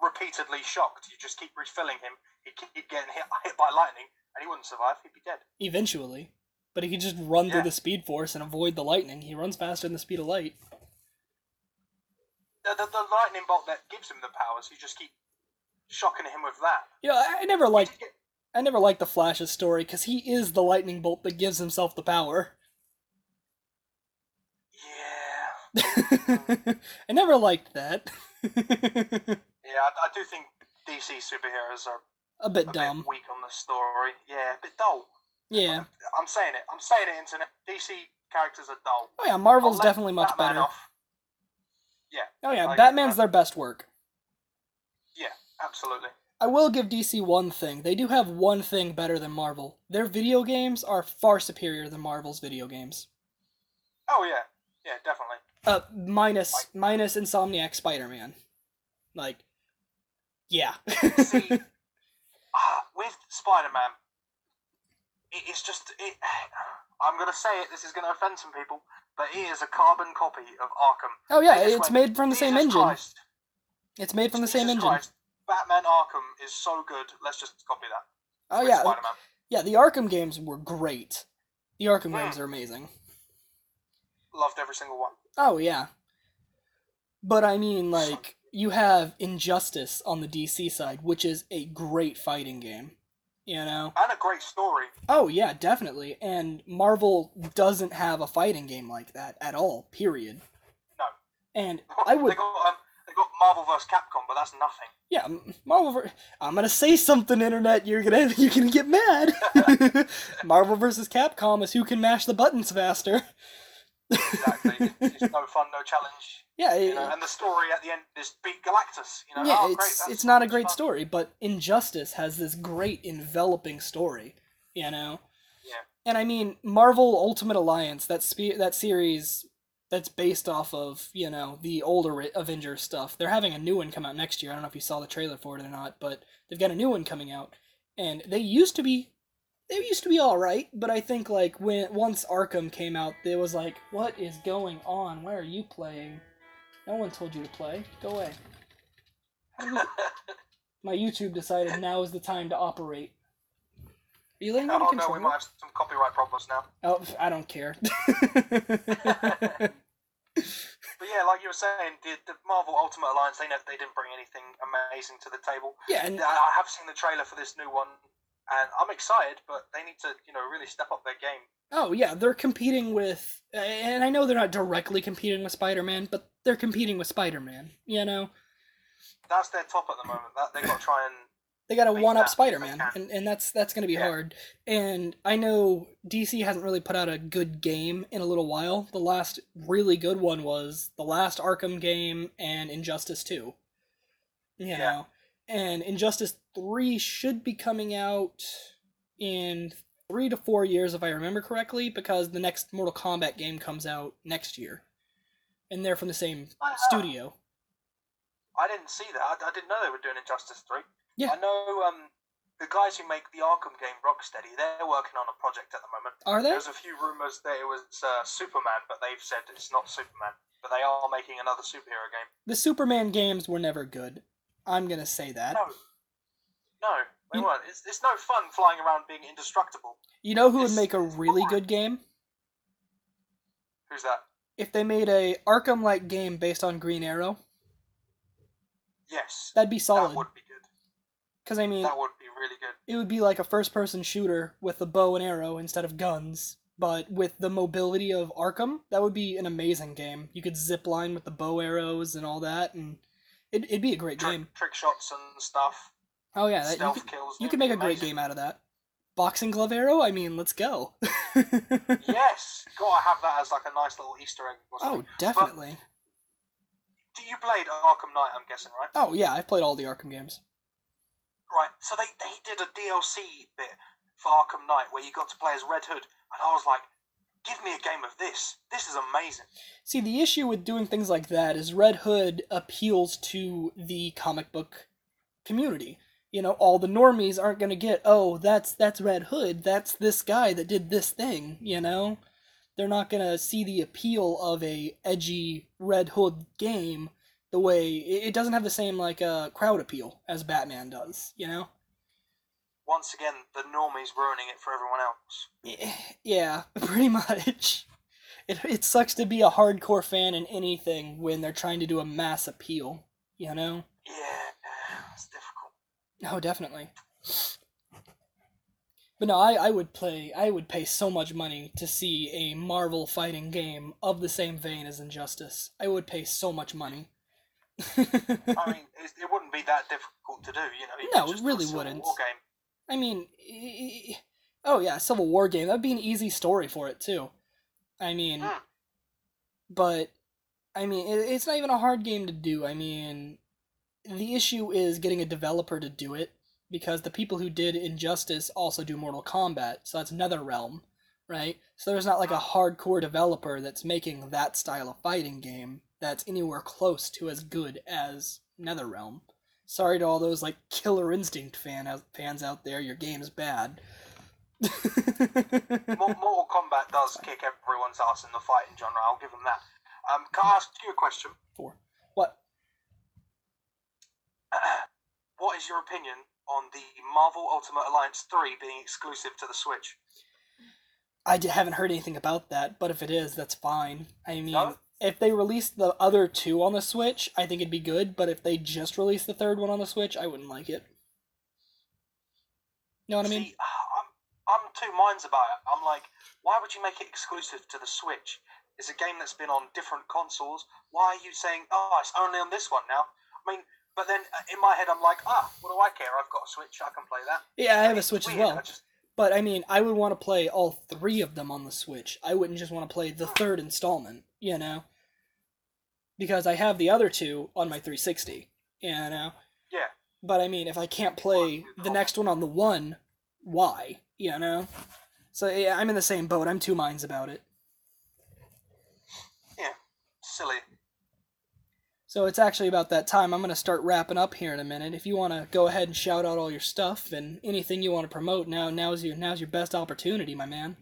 repeatedly shocked. You just keep refilling him. He'd keep getting hit, hit by lightning, and he wouldn't survive. He'd be dead. eventually. But he could just run Yeah. through the speed force and avoid the lightning. He runs faster than the speed of light. The, the, the lightning bolt that gives him the powers, you just keep shocking him with that. Yeah, I, I never You liked get- I never liked the Flash's story because he is the lightning bolt that gives himself the power. Yeah. I never liked that. Yeah, I, I do think DC superheroes are a bit a dumb. bit weak on the story. Yeah, a bit dull. Yeah. I'm saying it. I'm saying it, internet. DC characters are dull. Oh yeah, Marvel's definitely much better. off. Oh yeah, agree Batman's their best work. Yeah, absolutely. I will give DC one thing. They do have one thing better than Marvel. Their video games are far superior than Marvel's video games. Oh yeah, yeah, definitely. Uh, minus minus Insomniac Spider-Man. Like, yeah. See, ah, with Spider-Man, it is just it. I'm gonna say it. This is gonna offend some people, but it is a carbon copy of Arkham. oh yeah, it's went, made from the same engine. Christ, It's made from the same engine. Christ, Batman Arkham is so good. Let's just copy that. Oh yeah, Spider-Man. yeah. The Arkham games were great. The Arkham games are amazing. Loved every single one. Oh yeah. But I mean, like, you have Injustice on the DC side, which is a great fighting game. You know? And a great story. Oh yeah, definitely. And Marvel doesn't have a fighting game like that at all. Period. No. And I would, They got um, they got Marvel vs. Capcom, but that's nothing. Yeah, Marvel. Ver- I'm gonna say something, internet. You're gonna you're gonna get mad. Marvel versus Capcom is who can mash the buttons faster. exactly. It's no fun, no challenge. Yeah, You it- know, and the story at the end is beat Galactus. You know, yeah, oh, it's it's not a great fun. story, but Injustice has this great enveloping story. You know. Yeah. And I mean, Marvel Ultimate Alliance, that spe- that series that's based off of, you know, the older Avengers stuff. They're having a new one come out next year. I don't know if you saw the trailer for it or not, but they've got a new one coming out. And they used to be they used to be all right, but I think like when once Arkham came out, it was like, what is going on? Why are you playing? No one told you to play. Go away. You- My YouTube decided now is the time to operate. Are you letting me Oh no, we might have some copyright problems now. Oh, I don't care. But yeah, like you were saying, the, the Marvel Ultimate Alliance, they never, they didn't bring anything amazing to the table. yeah, and I I have seen the trailer for this new one, and I'm excited, but they need to, you know, really step up their game. oh yeah, they're competing with, and I know they're not directly competing with Spider-Man, but they're competing with Spider-Man. You know, That's their top at the moment. That they got to try and they got to one up that if they Spider-Man, and and that's that's gonna be Yeah. hard. And I know DC hasn't really put out a good game in a little while. The last really good one was the last Arkham game and Injustice Two. You Yeah. know, and Injustice Three should be coming out in three to four years, if I remember correctly, because the next Mortal Kombat game comes out next year, and they're from the same Ah. studio. I didn't see that. I, I didn't know they were doing Injustice Three. Yeah. I know um, the guys who make the Arkham game, Rocksteady, they're working on a project at the moment. Are they? There's a few rumors that it was uh, Superman, but they've said it's not Superman. But they are making another superhero game. The Superman games were never good. I'm gonna say that. No, no, they You- weren't. It's, it's no fun flying around being indestructible. You know who would make a really good game? Who's that? If they made a Arkham-like game based on Green Arrow, Yes, that'd be solid. that would be good. Because I mean, That would be really good. it would be like a first-person shooter with a bow and arrow instead of guns, but with the mobility of Arkham, that would be an amazing game. You could zip line with the bow arrows and all that, and it, it'd be a great Trick, game. trick shots and stuff. Oh yeah, that, you could, kills. you could make a great amazing. game out of that. Boxing glove arrow? I mean, let's go. Yes, gotta have that as like a nice little Easter egg. Or oh, definitely. Do you played Arkham Knight? I'm guessing, right? Oh yeah, I've played all the Arkham games. Right. So they they did a DLC bit for Arkham Knight where you got to play as Red Hood, and I was like, give me a game of this. This is amazing. See, the issue with doing things like that is Red Hood appeals to the comic book community. You know, all the normies aren't going to get, "Oh, that's that's Red Hood. That's this guy that did this thing," you know? They're not going to see the appeal of a edgy Red Hood game the way it doesn't have the same like uh crowd appeal as Batman does, you know? Once again, the normies ruining it for everyone else. Yeah, pretty much. It, it sucks to be a hardcore fan in anything when they're trying to do a mass appeal, you know? Yeah. Oh, definitely. But no, I, I would play, I would pay so much money to see a Marvel fighting game of the same vein as Injustice. I would pay so much money. I mean, it, it wouldn't be that difficult to do, you know. You No, it really do a Civil wouldn't. I mean, e- oh yeah, Civil War game. That'd be an easy story for it too. I mean, Hmm. but I mean, it, it's not even a hard game to do. I mean, the issue is getting a developer to do it because the people who did Injustice also do Mortal Kombat, so that's another realm, right? So there's not like a hardcore developer that's making that style of fighting game that's anywhere close to as good as NetherRealm. Sorry to all those like Killer Instinct fan out, fans out there, your game's bad. Mortal Kombat does kick everyone's ass in the fighting genre. I'll give them that. Um, can I ask you a question? Four. What? is your opinion on the Marvel Ultimate Alliance 3 being exclusive to the Switch? I haven't heard anything about that, but if it is, that's fine. I mean, No? if they released the other two on the Switch, I think it'd be good, but if they just released the third one on the Switch, I wouldn't like it. You know what I mean? I'm, I'm two minds about it. I'm like, why would you make it exclusive to the Switch? It's a game that's been on different consoles. Why are you saying, oh, it's only on this one now? I mean, but then uh, in my head, I'm like, ah, what do I care? I've got a Switch. I can play that. Yeah, I have a Switch as well. I just- But I mean, I would want to play all three of them on the Switch. I wouldn't just want to play the third installment, you know? Because I have the other two on my 360, you know? yeah. But I mean, if I can't play the next one on the one, why? You know? So yeah, I'm in the same boat. I'm two minds about it. Yeah. Silly. So it's actually about that time. I'm going to start wrapping up here in a minute. If you want to go ahead and shout out all your stuff and anything you want to promote now, now's your now's your best opportunity, my man.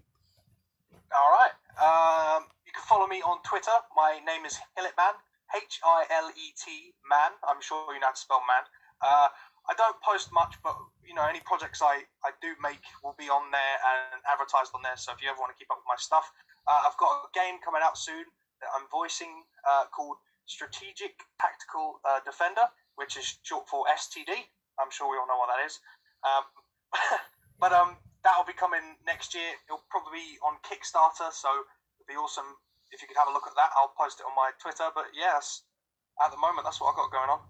All right. Um, you can follow me on Twitter. My name is Hiletman. H I L E T man. I'm sure you know how to spell man. Uh, I don't post much, but you know any projects I, I do make will be on there and advertised on there. So if you ever want to keep up with my stuff, uh, I've got a game coming out soon that I'm voicing uh, called Strategic Tactical uh, Defender, which is short for STD. I'm sure we all know what that is. Um, but um, that'll be coming next year. It'll probably be on Kickstarter, so it'd be awesome if you could have a look at that. I'll post it on my Twitter. But yes, at the moment, that's what I've got going on.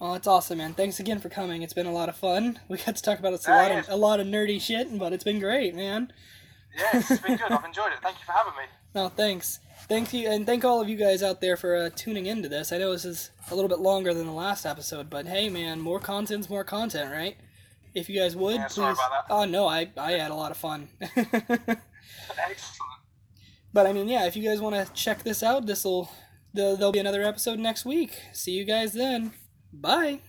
Oh, it's awesome, man. Thanks again for coming. It's been a lot of fun. We got to talk about it's a Yeah, lot of a lot of nerdy shit, but it's been great, man. Yeah, it's been good. I've enjoyed it. Thank you for having me. No, thanks. Thank you, and thank all of you guys out there for uh, tuning into this. I know this is a little bit longer than the last episode, but hey, man, more content's more content, right? If you guys would, Yeah, please. Oh no, I I had a lot of fun. Excellent. but I mean, yeah, if you guys want to check this out, this will there'll be another episode next week. See you guys then. Bye.